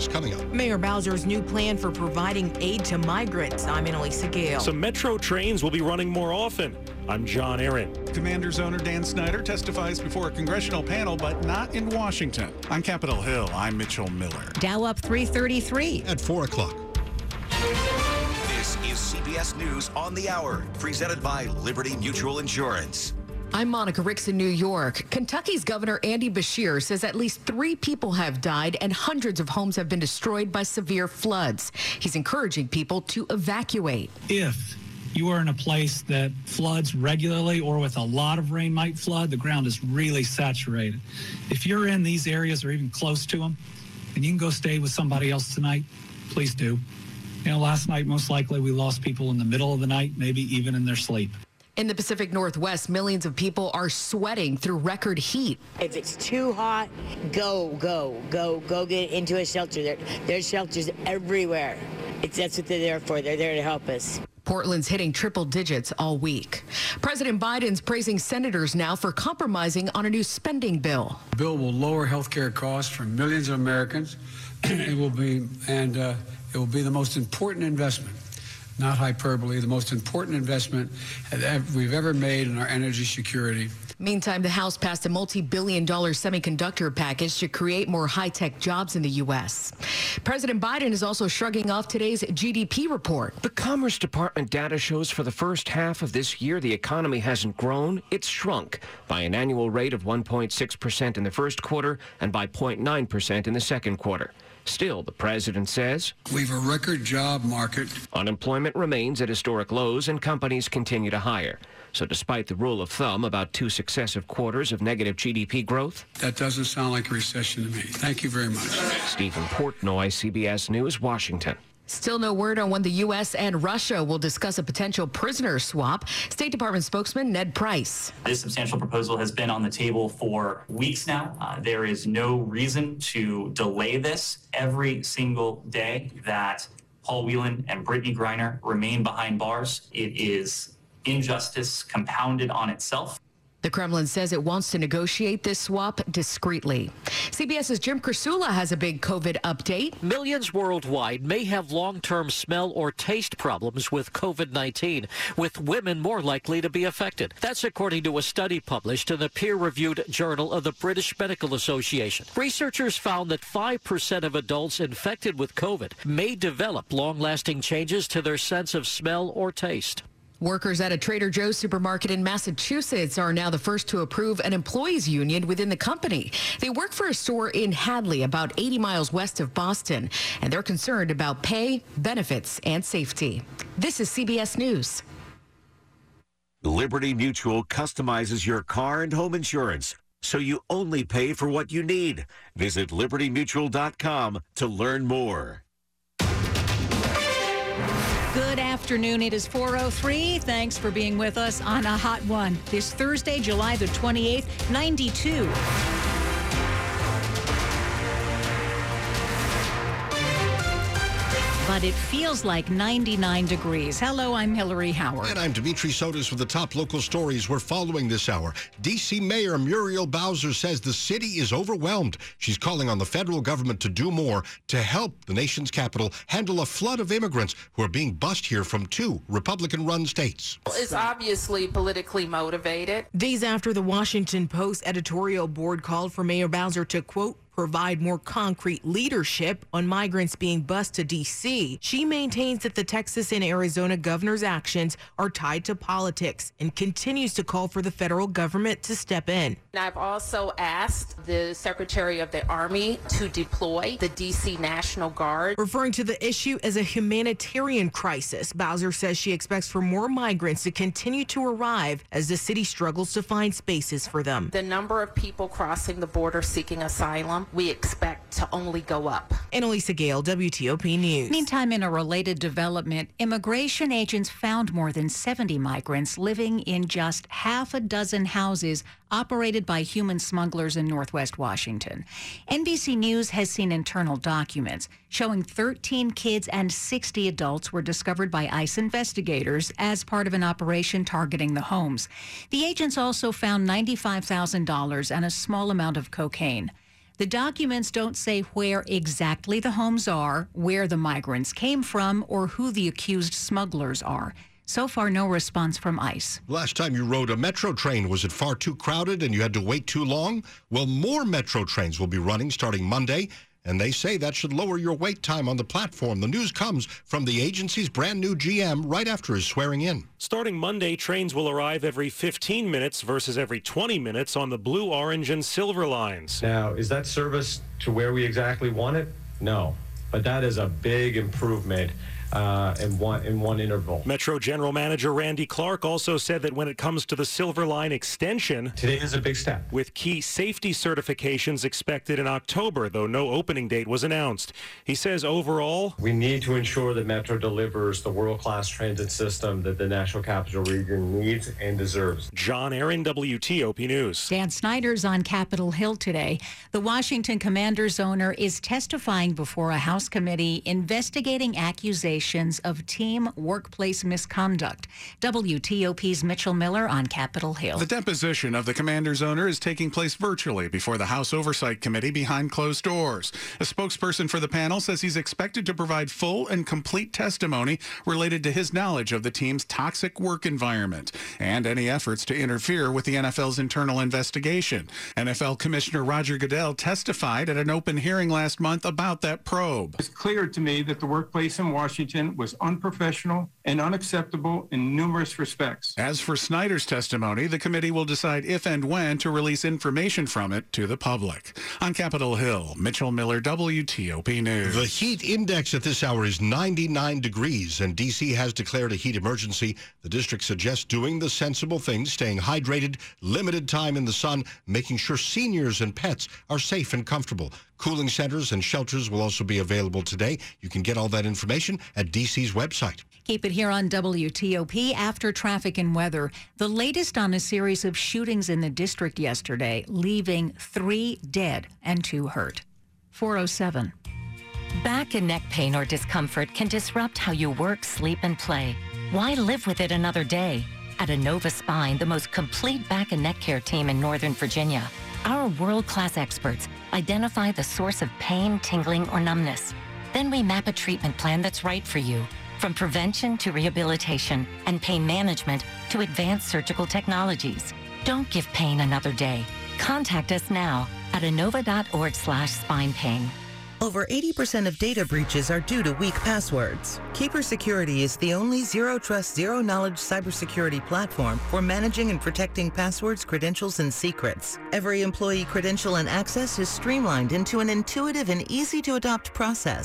news coming up. Mayor Bowser's new plan for providing aid to migrants. I'm Anna-Lysa Gayle. Some metro trains will be running more often. I'm John Aaron. Commanders owner Dan Snyder testifies before a congressional panel, but not in Washington. On Capitol Hill, I'm Mitchell Miller. Dow up 333 at 4 o'clock. This is CBS News on the Hour, presented by Liberty Mutual Insurance. I'm Monica Ricks in New York. Kentucky's Governor Andy Beshear says at least three people have died and hundreds of homes have been destroyed by severe floods. He's encouraging people to evacuate. If you are in a place that floods regularly or with a lot of rain might flood, the ground is really saturated. If you're in these areas or even close to them and you can go stay with somebody else tonight, please do. You know, last night, most likely we lost people in the middle of the night, maybe even in their sleep. In the Pacific Northwest, millions of people are sweating through record heat. If it's too hot, go, go, go, go get into a shelter. There, there's shelters everywhere. It's, that's what they're there for. They're there to help us. Portland's hitting triple digits all week. President Biden's praising senators now for compromising on a new spending bill. The bill will lower health care costs for millions of Americans. it will be, and uh, it will be the most important investment not hyperbole, the most important investment we've ever made in our energy security. Meantime, the House passed a multi billion dollar semiconductor package to create more high tech jobs in the U.S. President Biden is also shrugging off today's GDP report. The Commerce Department data shows for the first half of this year, the economy hasn't grown, it's shrunk by an annual rate of 1.6% in the first quarter and by 0.9% in the second quarter. Still, the president says We've a record job market. Unemployment remains at historic lows and companies continue to hire. So, despite the rule of thumb about two successive quarters of negative GDP growth, that doesn't sound like a recession to me. Thank you very much. Stephen Portnoy, CBS News, Washington. Still no word on when the U.S. and Russia will discuss a potential prisoner swap. State Department spokesman Ned Price. This substantial proposal has been on the table for weeks now. Uh, there is no reason to delay this every single day that Paul Whelan and Brittney Griner remain behind bars. It is injustice compounded on itself. The Kremlin says it wants to negotiate this swap discreetly. CBS's Jim Krasula has a big COVID update. Millions worldwide may have long term smell or taste problems with COVID 19, with women more likely to be affected. That's according to a study published in the peer reviewed Journal of the British Medical Association. Researchers found that 5% of adults infected with COVID may develop long lasting changes to their sense of smell or taste. Workers at a Trader Joe's supermarket in Massachusetts are now the first to approve an employees union within the company. They work for a store in Hadley, about 80 miles west of Boston, and they're concerned about pay, benefits, and safety. This is CBS News. Liberty Mutual customizes your car and home insurance so you only pay for what you need. Visit libertymutual.com to learn more. Good afternoon. It is 403. Thanks for being with us on a hot one. This Thursday, July the 28th, 92. But it feels like 99 degrees. Hello, I'm Hillary Howard. And I'm Dimitri Sotis with the top local stories we're following this hour. D.C. Mayor Muriel Bowser says the city is overwhelmed. She's calling on the federal government to do more to help the nation's capital handle a flood of immigrants who are being bussed here from two Republican run states. It's obviously politically motivated. Days after the Washington Post editorial board called for Mayor Bowser to, quote, provide more concrete leadership on migrants being bused to D.C. She maintains that the Texas and Arizona governor's actions are tied to politics and continues to call for the federal government to step in. And I've also asked the Secretary of the Army to deploy the D.C. National Guard. Referring to the issue as a humanitarian crisis, Bowser says she expects for more migrants to continue to arrive as the city struggles to find spaces for them. The number of people crossing the border seeking asylum we expect to only go up. Anna-Lysa Gayle, WTOP News. Meantime, in a related development, immigration agents found more than 70 migrants living in just half a dozen houses operated by human smugglers in Northwest Washington. NBC News has seen internal documents showing 13 kids and 60 adults were discovered by ICE investigators as part of an operation targeting the homes. The agents also found $95,000 and a small amount of cocaine. The documents don't say where exactly the homes are, where the migrants came from, or who the accused smugglers are. So far, no response from ICE. Last time you rode a metro train, was it far too crowded and you had to wait too long? Well, more metro trains will be running starting Monday, and they say that should lower your wait time on the platform. The news comes from the agency's brand new GM right after his swearing in. Starting Monday, trains will arrive every 15 minutes versus every 20 minutes on the blue, orange, and silver lines. Now, is that service to where we exactly want it? No. But that is a big improvement uh, in one in one interval. Metro General Manager Randy Clarke also said that when it comes to the Silver Line extension, today is a big step. With key safety certifications expected in October, though no opening date was announced. He says overall, we need to ensure that Metro delivers the world-class transit system that the National Capital Region needs and deserves. John Aaron, WTOP News. Dan Snyder's on Capitol Hill today. The Washington Commanders owner is testifying before a House committee investigating accusations allegations of team workplace misconduct. WTOP's Mitchell Miller on Capitol Hill. The deposition of the commander's owner is taking place virtually before the House Oversight Committee behind closed doors. A spokesperson for the panel says he's expected to provide full and complete testimony related to his knowledge of the team's toxic work environment and any efforts to interfere with the NFL's internal investigation. NFL Commissioner Roger Goodell testified at an open hearing last month about that probe. It's clear to me that the workplace in Washington Washington was unprofessional and unacceptable in numerous respects. As for Snyder's testimony, the committee will decide if and when to release information from it to the public. On Capitol Hill, Mitchell Miller, WTOP News. The heat index at this hour is 99 degrees, and D.C. has declared a heat emergency. The district suggests doing the sensible things, staying hydrated, limited time in the sun, making sure seniors and pets are safe and comfortable. Cooling centers and shelters will also be available today. You can get all that information at DC's website. Keep it here on WTOP after traffic and weather. The latest on a series of shootings in the district yesterday, leaving three dead and two hurt. 407. Back and neck pain or discomfort can disrupt how you work, sleep, and play. Why live with it another day? At Inova Spine, the most complete back and neck care team in Northern Virginia, our world-class experts identify the source of pain, tingling, or numbness. Then we map a treatment plan that's right for you, from prevention to rehabilitation and pain management to advanced surgical technologies. Don't give pain another day. Contact us now at inova.org slash spine pain. Over 80% of data breaches are due to weak passwords. Keeper Security is the only zero trust, zero knowledge cybersecurity platform for managing and protecting passwords, credentials, and secrets. Every employee credential and access is streamlined into an intuitive and easy to adopt process